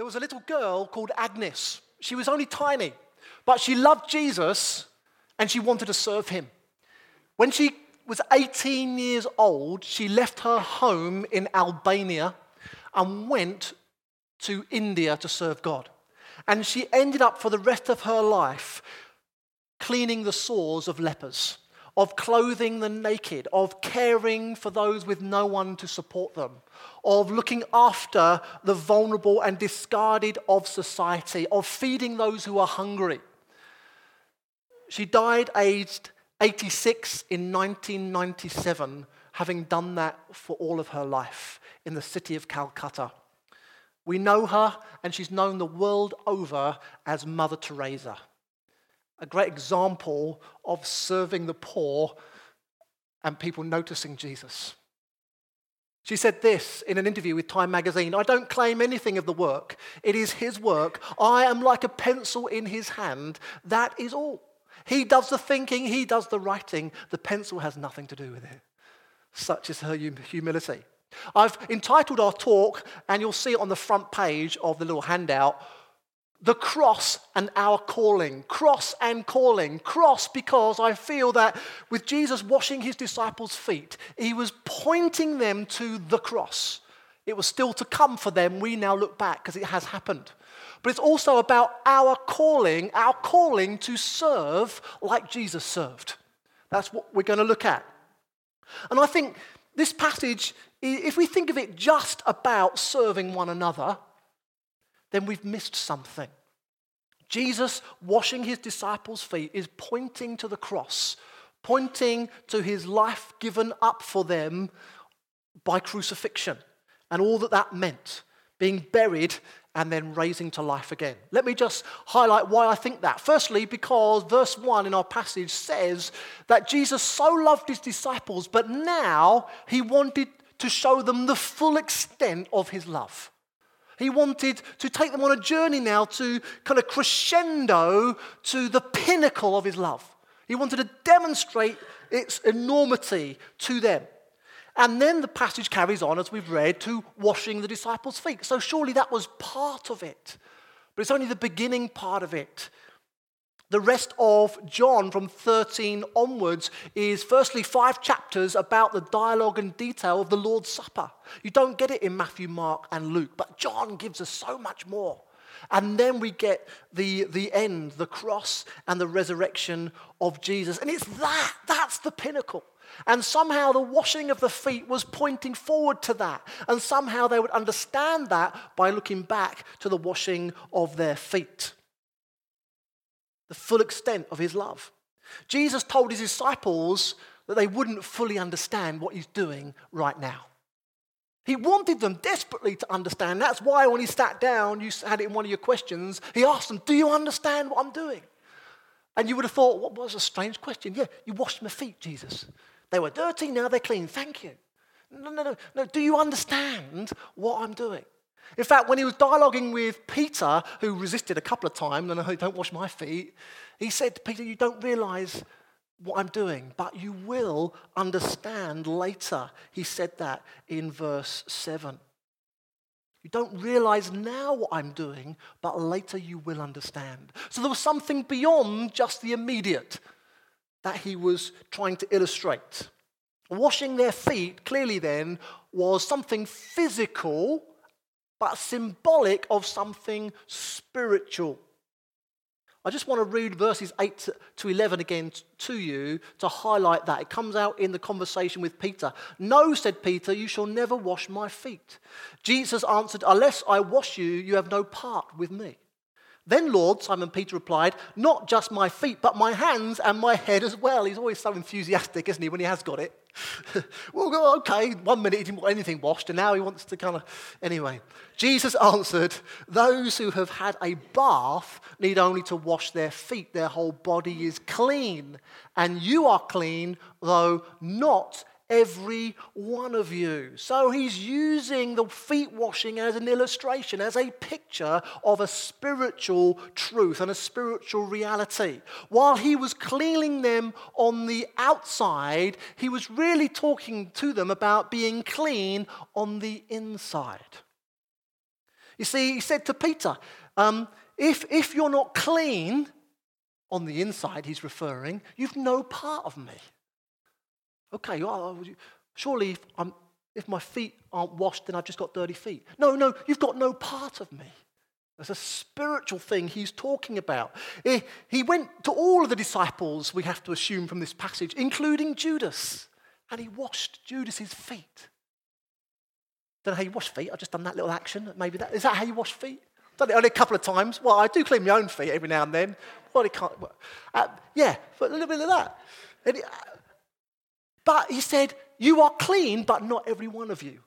There was a little girl called Agnes. She was only tiny, but she loved Jesus and she wanted to serve him. When she was 18 years old, she left her home in Albania and went to India to serve God. And she ended up for the rest of her life cleaning the sores of lepers, of clothing the naked, of caring for those with no one to support them, of looking after the vulnerable and discarded of society, of feeding those who are hungry. She died aged 86 in 1997, having done that for all of her life in the city of Calcutta. We know her, and she's known the world over as Mother Teresa. A great example of serving the poor and people noticing Jesus. She said this in an interview with Time magazine I don't claim anything of the work. It is his work. I am like a pencil in his hand. That is all. He does the thinking, he does the writing. The pencil has nothing to do with it. Such is her humility. I've entitled our talk, and you'll see it on the front page of the little handout The Cross and Our Calling. Cross and calling. Cross because I feel that with Jesus washing his disciples' feet, he was pointing them to the cross. It was still to come for them. We now look back because it has happened. But it's also about our calling, our calling to serve like Jesus served. That's what we're going to look at. And I think this passage if we think of it just about serving one another, then we've missed something. Jesus washing his disciples' feet is pointing to the cross, pointing to his life given up for them by crucifixion and all that that meant, being buried and then raising to life again. Let me just highlight why I think that. Firstly, because verse 1 in our passage says that Jesus so loved his disciples, but now he wanted to show them the full extent of his love. He wanted to take them on a journey now to kind of crescendo to the pinnacle of his love. He wanted to demonstrate its enormity to them. And then the passage carries on, as we've read, to washing the disciples' feet. So surely that was part of it. But it's only the beginning part of it. The rest of John from 13 onwards is firstly five chapters about the dialogue and detail of the Lord's Supper. You don't get it in Matthew, Mark, and Luke, but John gives us so much more. And then we get the, the end, the cross and the resurrection of Jesus. And it's that, that's the pinnacle. And somehow the washing of the feet was pointing forward to that. And somehow they would understand that by looking back to the washing of their feet the full extent of his love. Jesus told his disciples that they wouldn't fully understand what he's doing right now. He wanted them desperately to understand. That's why when he sat down, you had it in one of your questions, he asked them, Do you understand what I'm doing? And you would have thought, What was a strange question? Yeah, you washed my feet, Jesus. They were dirty, now they're clean. Thank you. No, no, no, no. Do you understand what I'm doing? In fact, when he was dialoguing with Peter, who resisted a couple of times, and don't wash my feet, he said, to Peter, you don't realize what I'm doing, but you will understand later. He said that in verse 7. You don't realize now what I'm doing, but later you will understand. So there was something beyond just the immediate that he was trying to illustrate. Washing their feet, clearly then, was something physical but symbolic of something spiritual. I just want to read verses 8 to 11 again to you to highlight that. It comes out in the conversation with Peter. No, said Peter, you shall never wash my feet. Jesus answered, Unless I wash you, you have no part with me. Then, Lord, Simon Peter replied, Not just my feet, but my hands and my head as well. He's always so enthusiastic, isn't he, when he has got it? well, okay, one minute he didn't want anything washed, and now he wants to kind of. Anyway, Jesus answered, Those who have had a bath need only to wash their feet. Their whole body is clean. And you are clean, though not every one of you. So he's using the feet washing as an illustration, as a picture of a spiritual truth and a spiritual reality. While he was cleaning them on the outside, he was really talking to them about being clean on the inside. You see, he said to Peter, um, if, if you're not clean on the inside, he's referring, you've no part of me. Okay, surely if, if my feet aren't washed, then I've just got dirty feet. No, no, you've got no part of me. There's a spiritual thing he's talking about. He, went to all of the disciples, we have to assume from this passage, including Judas, and he washed Judas's feet. Don't know how you wash feet. I've just done that little action. Maybe that is that how you wash feet? Done it only a couple of times. Well, I do clean my own feet every now and then. Well, it can't. Uh, yeah, but a little bit of that. It, uh, but he said, "You are clean, but not every one of you."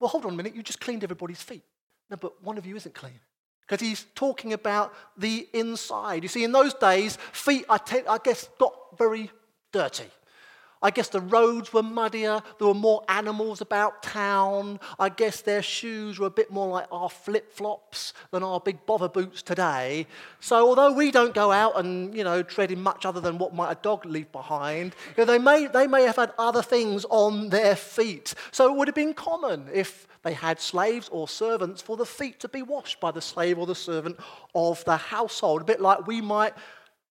Well, hold on a minute. You just cleaned everybody's feet. No, but one of you isn't clean because he's talking about the inside. You see, in those days, feet, I, te- I guess, got very dirty. I guess the roads were muddier, there were more animals about town. I guess their shoes were a bit more like our flip flops than our big bother boots today. So, although we don't go out and, you know, tread in much other than what might a dog leave behind, you know, they, may, they may have had other things on their feet. So, it would have been common if they had slaves or servants for the feet to be washed by the slave or the servant of the household. A bit like we might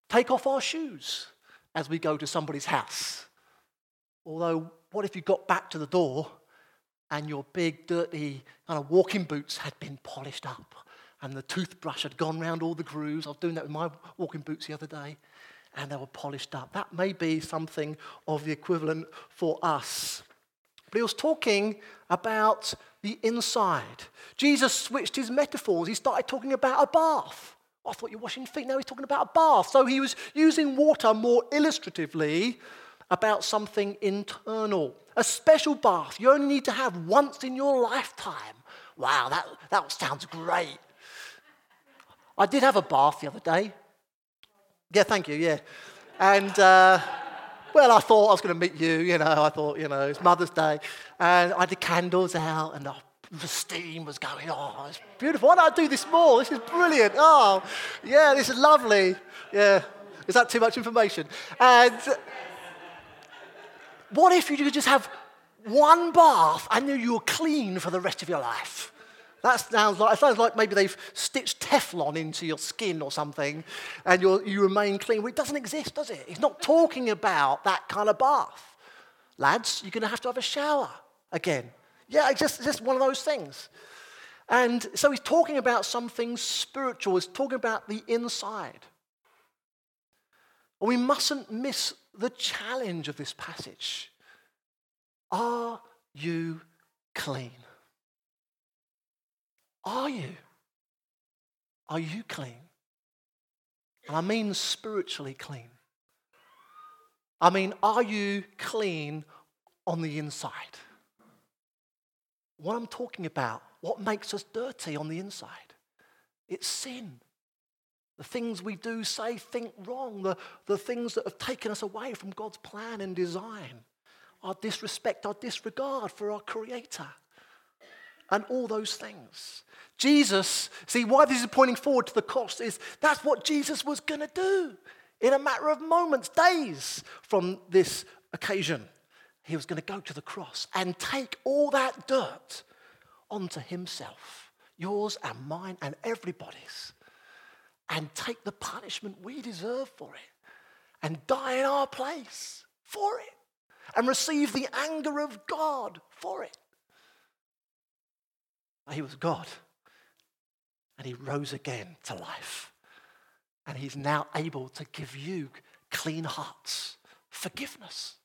take off our shoes as we go to somebody's house. Although, what if you got back to the door and your big, dirty kind of walking boots had been polished up and the toothbrush had gone round all the grooves? I was doing that with my walking boots the other day and they were polished up. That may be something of the equivalent for us. But he was talking about the inside. Jesus switched his metaphors. He started talking about a bath. I thought you're washing feet. Now he's talking about a bath. So he was using water more illustratively about something internal. A special bath you only need to have once in your lifetime. Wow, that, that sounds great. I did have a bath the other day. Yeah, thank you, yeah. And, uh, well, I thought I was going to meet you, you know, I thought, you know, it's Mother's Day. And I had the candles out and the, the steam was going, oh, it's beautiful. Why don't I do this more? This is brilliant. Oh, yeah, this is lovely. Yeah. Is that too much information? And what if you could just have one bath and then you were clean for the rest of your life? That sounds like, it sounds like maybe they've stitched Teflon into your skin or something and you remain clean. Well, it doesn't exist, does it? He's not talking about that kind of bath. Lads, you're going to have to have a shower again. Yeah, it's just, it's just one of those things. And so he's talking about something spiritual, he's talking about the inside. And we mustn't miss the challenge of this passage. Are you clean? Are you? Are you clean? And I mean spiritually clean. I mean, are you clean on the inside? What I'm talking about, what makes us dirty on the inside? It's sin. The things we do, say, think wrong, the, the things that have taken us away from God's plan and design, our disrespect, our disregard for our Creator, and all those things. Jesus, see, why this is pointing forward to the cross is that's what Jesus was going to do in a matter of moments, days from this occasion. He was going to go to the cross and take all that dirt onto himself, yours and mine and everybody's and take the punishment we deserve for it and die in our place for it and receive the anger of God for it. He was God and he rose again to life. And he's now able to give you clean hearts, forgiveness,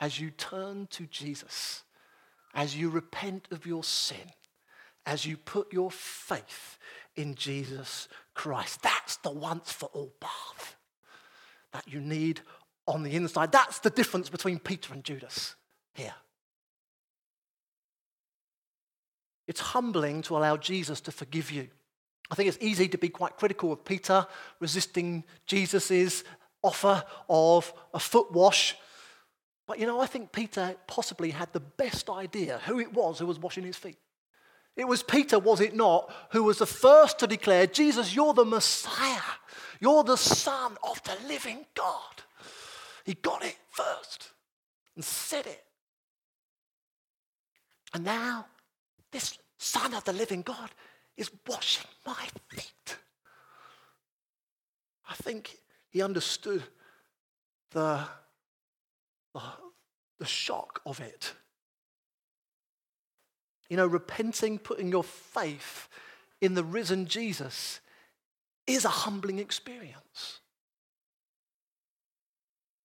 as you turn to Jesus, as you repent of your sin, as you put your faith in Jesus Christ. That's the once for all bath that you need on the inside. That's the difference between Peter and Judas here. It's humbling to allow Jesus to forgive you. I think it's easy to be quite critical of Peter resisting Jesus' offer of a foot wash. But you know, I think Peter possibly had the best idea who it was who was washing his feet. It was Peter, was it not, who was the first to declare, Jesus, you're the Messiah. You're the Son of the living God. He got it first and said it. And now, this Son of the living God, is washing my feet. I think he understood the, the, the shock of it. You know, repenting, putting your faith in the risen Jesus is a humbling experience.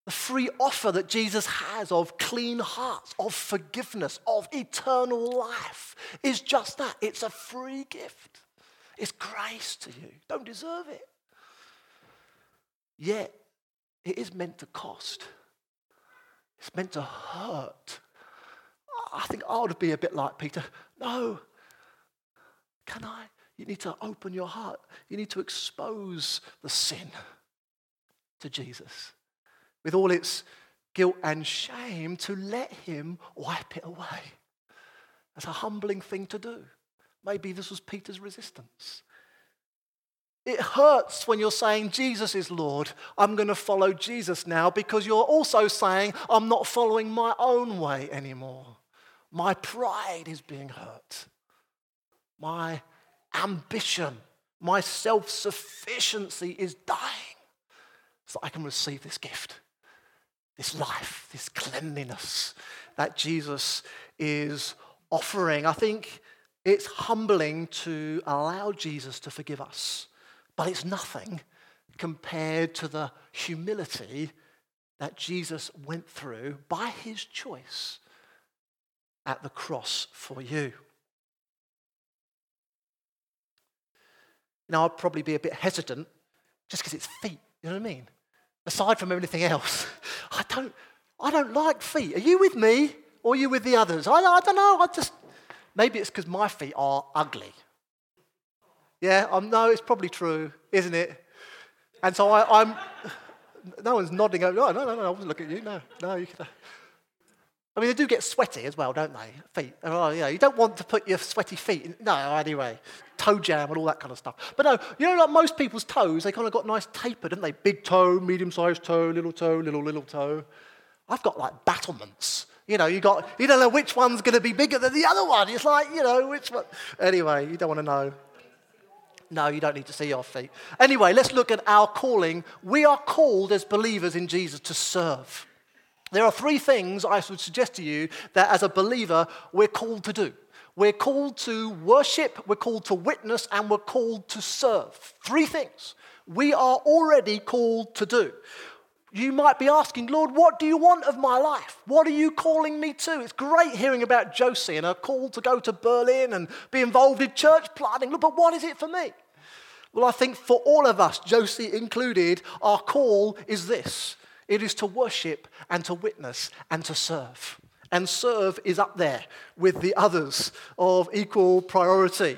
The free offer that Jesus has of clean hearts, of forgiveness, of eternal life is just that. It's a free gift. It's grace to you. Don't deserve it. Yet, it is meant to cost. It's meant to hurt. I think I would be a bit like Peter. No. Can I? You need to open your heart. You need to expose the sin to Jesus with all its guilt and shame to let Him wipe it away. That's a humbling thing to do. Maybe this was Peter's resistance. It hurts when you're saying, Jesus is Lord. I'm going to follow Jesus now because you're also saying, I'm not following my own way anymore. My pride is being hurt. My ambition, my self sufficiency is dying so I can receive this gift this life, this cleanliness that Jesus is offering. I think it's humbling to allow Jesus to forgive us, but it's nothing compared to the humility that Jesus went through by his choice at the cross for you. Now, I'd probably be a bit hesitant just because it's feet, you know what I mean? Aside from everything else, I don't, I don't like feet. Are you with me or are you with the others? I, I don't know. I just, maybe it's because my feet are ugly. Yeah, um, no, it's probably true, isn't it? And so I, am no one's nodding. Oh, no, no, no, no, I wasn't looking at you. No, no, you can. I mean, they do get sweaty as well, don't they? Feet. Oh, yeah, you don't want to put your sweaty feet in. No, anyway. Toe jam and all that kind of stuff. But no, you know, like most people's toes, they kind of got nice tapered, haven't they? Big toe, medium sized toe, little toe, little, little toe. I've got like battlements. You know, you got, you don't know which one's going to be bigger than the other one. It's like, you know, which one. Anyway, you don't want to know. No, you don't need to see your feet. Anyway, let's look at our calling. We are called as believers in Jesus to serve. There are three things I would suggest to you that as a believer we're called to do. We're called to worship, we're called to witness, and we're called to serve. Three things we are already called to do. You might be asking, Lord, what do you want of my life? What are you calling me to? It's great hearing about Josie and her call to go to Berlin and be involved in church planting. But what is it for me? Well, I think for all of us, Josie included, our call is this it is to worship and to witness and to serve. And serve is up there with the others of equal priority.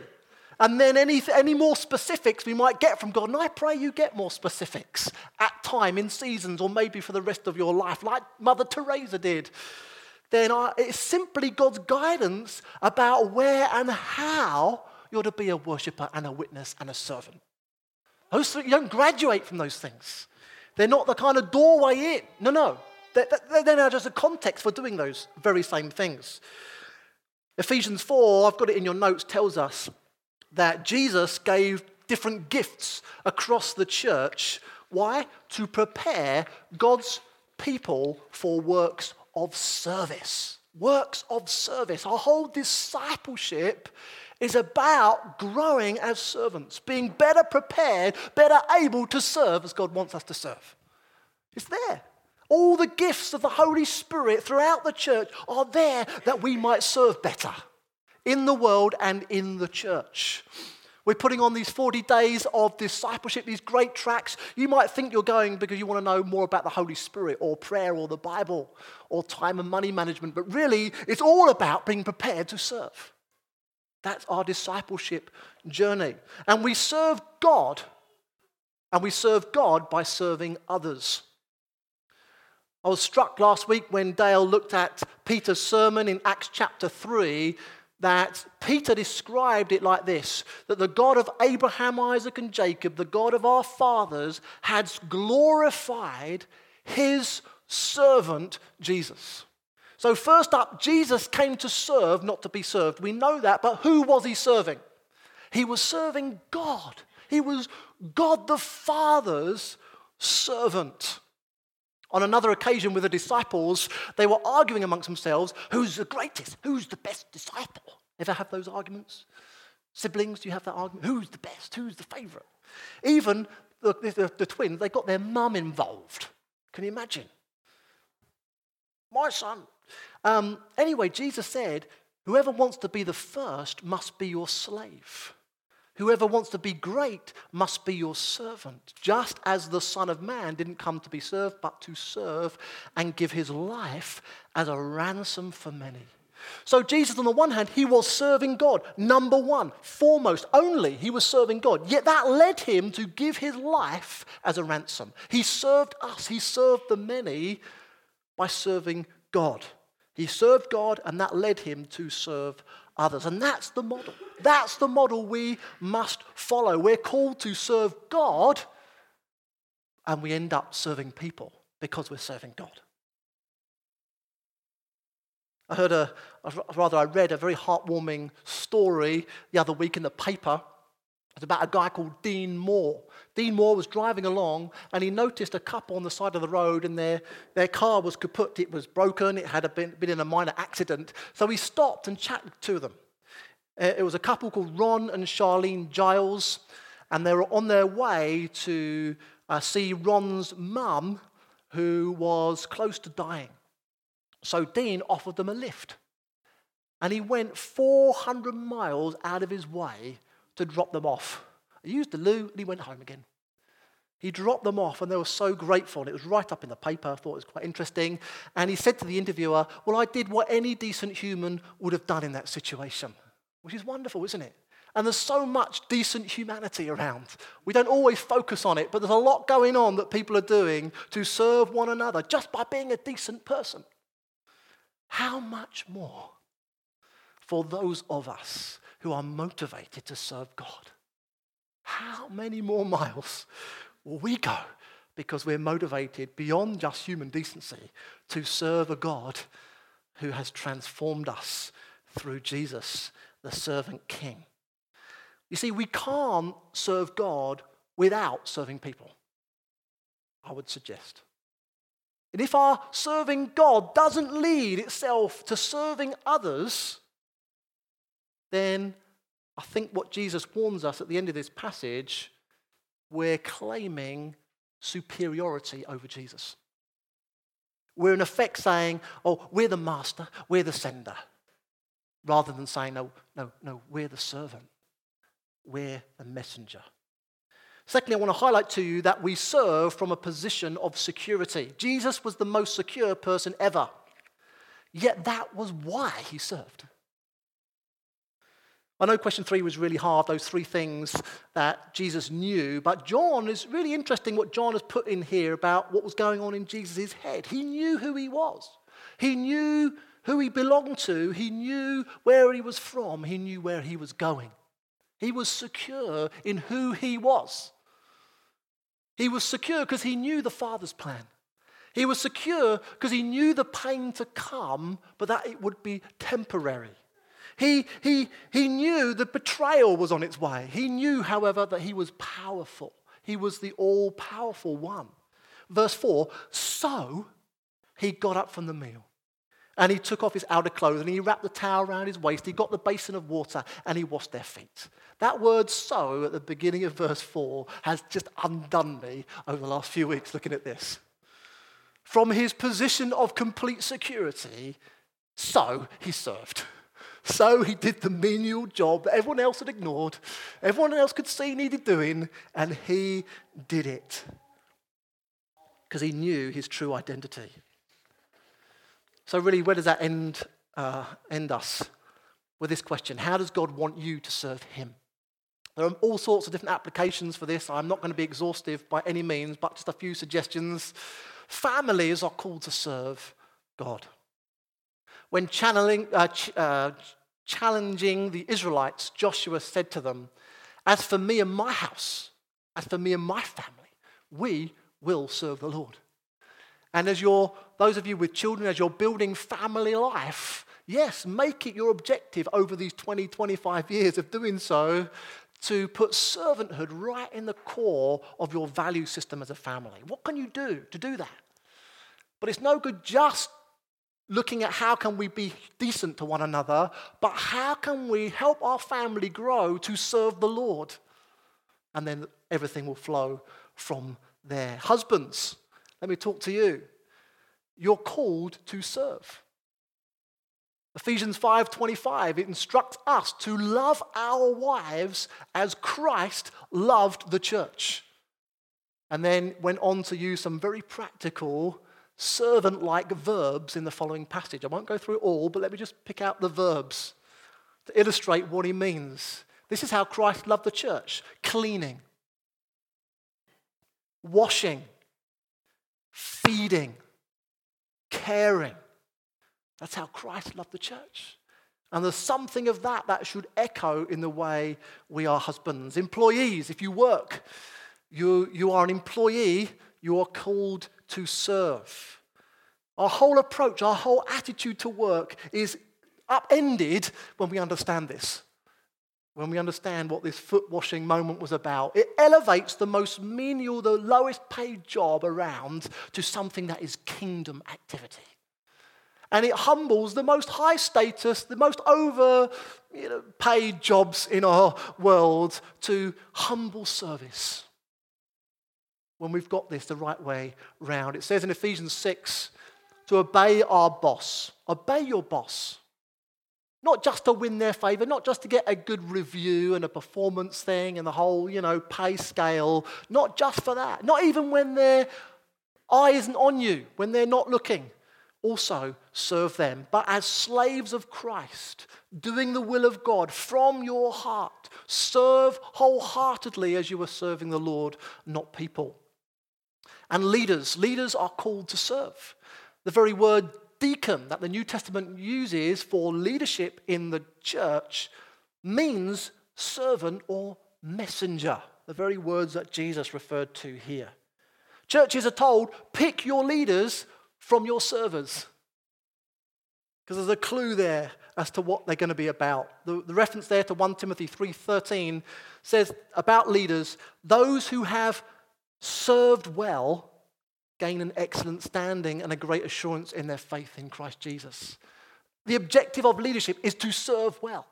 And then any, any more specifics we might get from God, and I pray you get more specifics at time, in seasons, or maybe for the rest of your life, like Mother Teresa did. Then I, it's simply God's guidance about where and how you're to be a worshiper and a witness and a servant. Those, you don't graduate from those things. They're not the kind of doorway in. No, no. They're, they're now just a context for doing those very same things. Ephesians 4, I've got it in your notes, tells us that Jesus gave different gifts across the church. Why? To prepare God's people for works of service. Works of service. Our whole discipleship is about growing as servants, being better prepared, better able to serve as God wants us to serve. It's there. All the gifts of the Holy Spirit throughout the church are there that we might serve better in the world and in the church. We're putting on these 40 days of discipleship, these great tracks. You might think you're going because you want to know more about the Holy Spirit or prayer or the Bible or time and money management, but really, it's all about being prepared to serve. That's our discipleship journey. And we serve God, and we serve God by serving others. I was struck last week when Dale looked at Peter's sermon in Acts chapter 3 that Peter described it like this that the God of Abraham, Isaac, and Jacob, the God of our fathers, had glorified his servant Jesus. So, first up, Jesus came to serve, not to be served. We know that, but who was he serving? He was serving God. He was God the Father's servant. On another occasion with the disciples, they were arguing amongst themselves who's the greatest? Who's the best disciple? Ever have those arguments? Siblings, do you have that argument? Who's the best? Who's the favorite? Even the, the, the twins, they got their mum involved. Can you imagine? My son. Um, anyway, Jesus said, Whoever wants to be the first must be your slave. Whoever wants to be great must be your servant, just as the Son of Man didn't come to be served, but to serve and give his life as a ransom for many. So, Jesus, on the one hand, he was serving God, number one, foremost, only, he was serving God. Yet that led him to give his life as a ransom. He served us, he served the many by serving God. He served God, and that led him to serve others. And that's the model. That's the model we must follow. We're called to serve God, and we end up serving people because we're serving God. I heard a, rather, I read a very heartwarming story the other week in the paper. It's about a guy called Dean Moore. Dean Moore was driving along and he noticed a couple on the side of the road and their, their car was kaput. It was broken. It had been, been in a minor accident. So he stopped and chatted to them. Uh, it was a couple called Ron and Charlene Giles, and they were on their way to uh, see Ron's mum, who was close to dying. So Dean offered them a lift. And he went 400 miles out of his way to drop them off. He used the loo and he went home again. He dropped them off and they were so grateful. And it was right up in the paper. I thought it was quite interesting. And he said to the interviewer, Well, I did what any decent human would have done in that situation which is wonderful, isn't it? And there's so much decent humanity around. We don't always focus on it, but there's a lot going on that people are doing to serve one another just by being a decent person. How much more for those of us who are motivated to serve God? How many more miles will we go because we're motivated beyond just human decency to serve a God who has transformed us through Jesus the servant king. You see, we can't serve God without serving people, I would suggest. And if our serving God doesn't lead itself to serving others, then I think what Jesus warns us at the end of this passage, we're claiming superiority over Jesus. We're in effect saying, oh, we're the master, we're the sender rather than saying, no, no, no, we're the servant, we're the messenger. Secondly, I want to highlight to you that we serve from a position of security. Jesus was the most secure person ever, yet that was why he served. I know question three was really hard, those three things that Jesus knew, but John is really interesting what John has put in here about what was going on in Jesus' head. He knew who he was, he knew who he belonged to, he knew where he was from, he knew where he was going. He was secure in who he was. He was secure because he knew the Father's plan. He was secure because he knew the pain to come, but that it would be temporary. He, he, he knew the betrayal was on its way. He knew, however, that he was powerful. He was the all powerful one. Verse 4 So he got up from the meal. And he took off his outer clothes and he wrapped the towel around his waist. He got the basin of water and he washed their feet. That word so at the beginning of verse 4 has just undone me over the last few weeks looking at this. From his position of complete security, so he served. So he did the menial job that everyone else had ignored, everyone else could see needed doing, and he did it. Because he knew his true identity. So, really, where does that end, uh, end us? With this question How does God want you to serve Him? There are all sorts of different applications for this. I'm not going to be exhaustive by any means, but just a few suggestions. Families are called to serve God. When channeling, uh, ch- uh, challenging the Israelites, Joshua said to them, As for me and my house, as for me and my family, we will serve the Lord. And as you're, those of you with children, as you're building family life, yes, make it your objective over these 20, 25 years of doing so to put servanthood right in the core of your value system as a family. What can you do to do that? But it's no good just looking at how can we be decent to one another, but how can we help our family grow to serve the Lord? And then everything will flow from there. Husbands, let me talk to you. You're called to serve. Ephesians 5:25 it instructs us to love our wives as Christ loved the church. And then went on to use some very practical servant-like verbs in the following passage. I won't go through all, but let me just pick out the verbs to illustrate what he means. This is how Christ loved the church: cleaning, washing, feeding, caring. That's how Christ loved the church. And there's something of that that should echo in the way we are husbands. Employees, if you work, you, you are an employee, you are called to serve. Our whole approach, our whole attitude to work is upended when we understand this. When we understand what this foot washing moment was about, it elevates the most menial, the lowest paid job around to something that is kingdom activity. And it humbles the most high status, the most over you know, paid jobs in our world to humble service. When we've got this the right way round. It says in Ephesians 6 to obey our boss. Obey your boss. Not just to win their favor, not just to get a good review and a performance thing and the whole, you know, pay scale. Not just for that. Not even when their eye isn't on you, when they're not looking. Also serve them, but as slaves of Christ, doing the will of God from your heart. Serve wholeheartedly as you are serving the Lord, not people. And leaders, leaders are called to serve. The very word deacon that the New Testament uses for leadership in the church means servant or messenger, the very words that Jesus referred to here. Churches are told pick your leaders from your servers. Because there's a clue there as to what they're going to be about. The, the reference there to 1 Timothy 3:13 says about leaders, those who have served well gain an excellent standing and a great assurance in their faith in Christ Jesus. The objective of leadership is to serve well.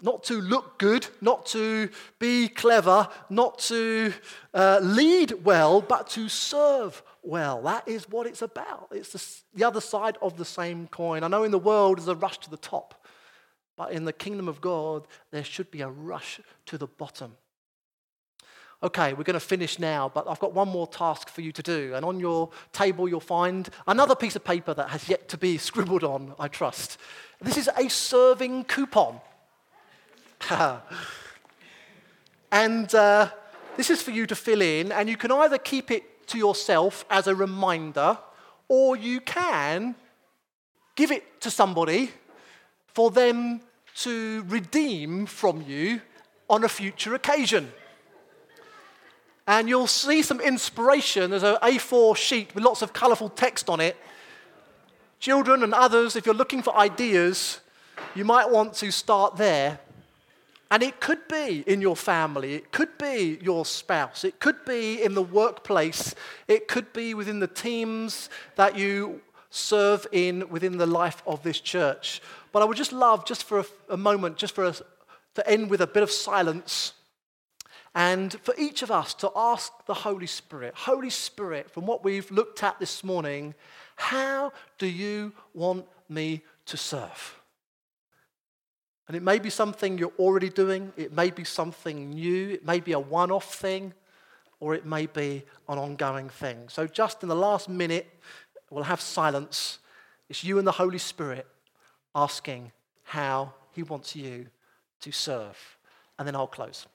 Not to look good, not to be clever, not to uh, lead well, but to serve well. That is what it's about. It's the, the other side of the same coin. I know in the world there's a rush to the top, but in the kingdom of God, there should be a rush to the bottom. Okay, we're going to finish now, but I've got one more task for you to do. And on your table, you'll find another piece of paper that has yet to be scribbled on, I trust. This is a serving coupon. and uh, this is for you to fill in, and you can either keep it to yourself as a reminder, or you can give it to somebody for them to redeem from you on a future occasion. And you'll see some inspiration. There's an A4 sheet with lots of colorful text on it. Children and others, if you're looking for ideas, you might want to start there. And it could be in your family, it could be your spouse, it could be in the workplace, it could be within the teams that you serve in within the life of this church. But I would just love, just for a, a moment, just for us to end with a bit of silence and for each of us to ask the Holy Spirit, Holy Spirit, from what we've looked at this morning, how do you want me to serve? And it may be something you're already doing, it may be something new, it may be a one off thing, or it may be an ongoing thing. So, just in the last minute, we'll have silence. It's you and the Holy Spirit asking how He wants you to serve. And then I'll close.